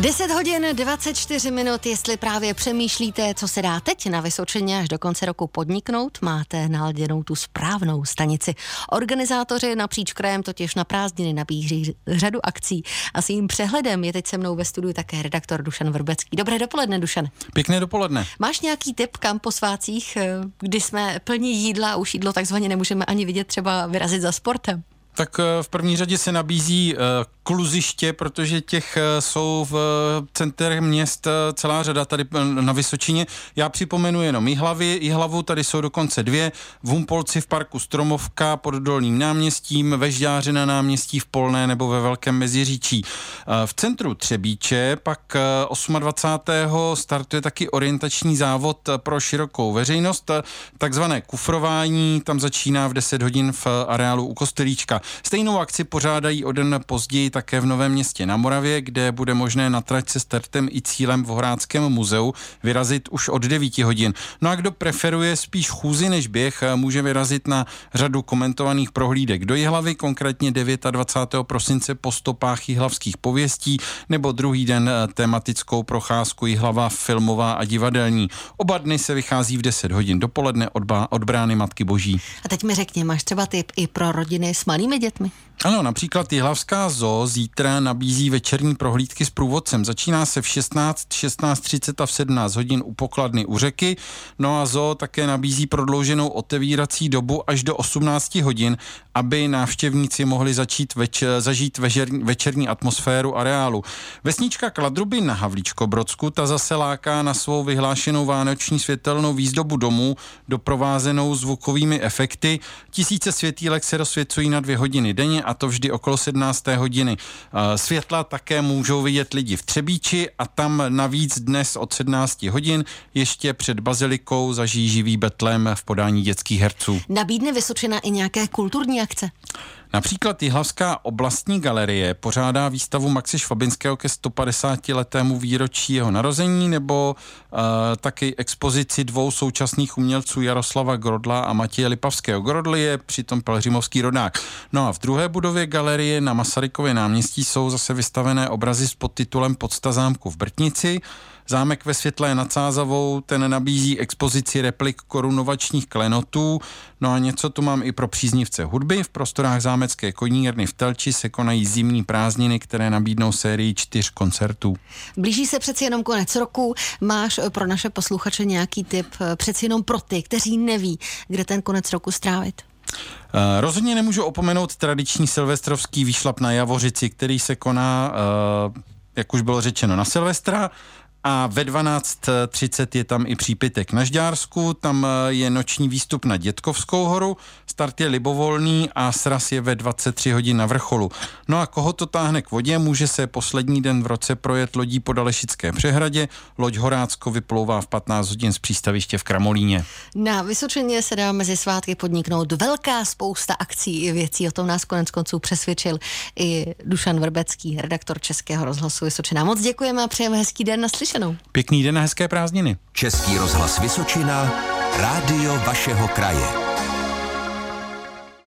10 hodin 24 minut, jestli právě přemýšlíte, co se dá teď na Vysočině až do konce roku podniknout, máte naladěnou tu správnou stanici. Organizátoři napříč krajem totiž na prázdniny nabíří řadu akcí a s jím přehledem je teď se mnou ve studiu také redaktor Dušan Vrbecký. Dobré dopoledne, Dušan. Pěkné dopoledne. Máš nějaký tip, kam po svácích, eh, kdy jsme plní jídla a už jídlo takzvaně nemůžeme ani vidět, třeba vyrazit za sportem? Tak eh, v první řadě se nabízí eh, kluziště, protože těch eh, jsou v centrech měst celá řada tady na Vysočině. Já připomenu jenom Jihlavy, Jihlavu, tady jsou dokonce dvě, v Humpolci v parku Stromovka pod Dolním náměstím, ve Žďáře na náměstí v Polné nebo ve Velkém Meziříčí. V centru Třebíče pak 28. startuje taky orientační závod pro širokou veřejnost, takzvané kufrování, tam začíná v 10 hodin v areálu u Kostelíčka. Stejnou akci pořádají o den později také v Novém městě na Moravě, kde bude možné na trať se startem i cílem v Horáckém muzeu vyrazit už od 9 hodin. No a kdo preferuje spíš chůzi než běh, může vyrazit na řadu komentovaných prohlídek do Jihlavy, konkrétně 29. prosince po stopách jihlavských pověstí, nebo druhý den tematickou procházku Jihlava filmová a divadelní. Oba dny se vychází v 10 hodin dopoledne od, od brány Matky Boží. A teď mi řekni, máš třeba tip i pro rodiny s malými dětmi? Ano, například Jihlavská zoo zítra nabízí večerní prohlídky s průvodcem. Začíná se v 16, 16.30 a v 17 hodin u pokladny u řeky. No a zoo také nabízí prodlouženou otevírací dobu až do 18 hodin, aby návštěvníci mohli začít več, zažít večerní, večerní atmosféru areálu. Vesnička Kladruby na Havlíčko-Brodsku ta zase láká na svou vyhlášenou vánoční světelnou výzdobu domů, doprovázenou zvukovými efekty. Tisíce světílek se rozsvěcují na dvě hodiny denně a to vždy okolo 17. hodiny. Světla také můžou vidět lidi v Třebíči a tam navíc dnes od 17 hodin ještě před bazilikou zažijí živý betlem v podání dětských herců. Nabídne Vysočina i nějaké kulturní akce? Například Jihlavská oblastní galerie pořádá výstavu Maxi Švabinského ke 150 letému výročí jeho narození nebo uh, taky expozici dvou současných umělců Jaroslava Grodla a Matěje Lipavského. Grodl je přitom pelhřimovský rodák. No a v druhé budově galerie na Masarykově náměstí jsou zase vystavené obrazy s podtitulem Podsta zámku v Brtnici. Zámek ve Světlé nad Sázavou, ten nabízí expozici replik korunovačních klenotů. No a něco tu mám i pro příznivce hudby. V prostorách zámecké konírny v Telči se konají zimní prázdniny, které nabídnou sérii čtyř koncertů. Blíží se přeci jenom konec roku. Máš pro naše posluchače nějaký tip přeci jenom pro ty, kteří neví, kde ten konec roku strávit? Uh, rozhodně nemůžu opomenout tradiční silvestrovský výšlap na Javořici, který se koná, jak už bylo řečeno, na Silvestra a ve 12.30 je tam i přípitek na Žďársku, tam eh, je noční výstup na Dětkovskou horu, start je libovolný a sraz je ve 23 hodin na vrcholu. No a koho to táhne k vodě, může se poslední den v roce projet lodí po Dalešické přehradě. Loď Horácko vyplouvá v 15 hodin z přístaviště v Kramolíně. Na Vysočině se dá mezi svátky podniknout velká spousta akcí i věcí. O tom nás konec konců přesvědčil i Dušan Vrbecký, redaktor Českého rozhlasu Vysočina. Moc děkujeme a přejeme hezký den naslyšenou naslyšenou. Pěkný den a hezké prázdniny. Český rozhlas Vysočina, rádio vašeho kraje.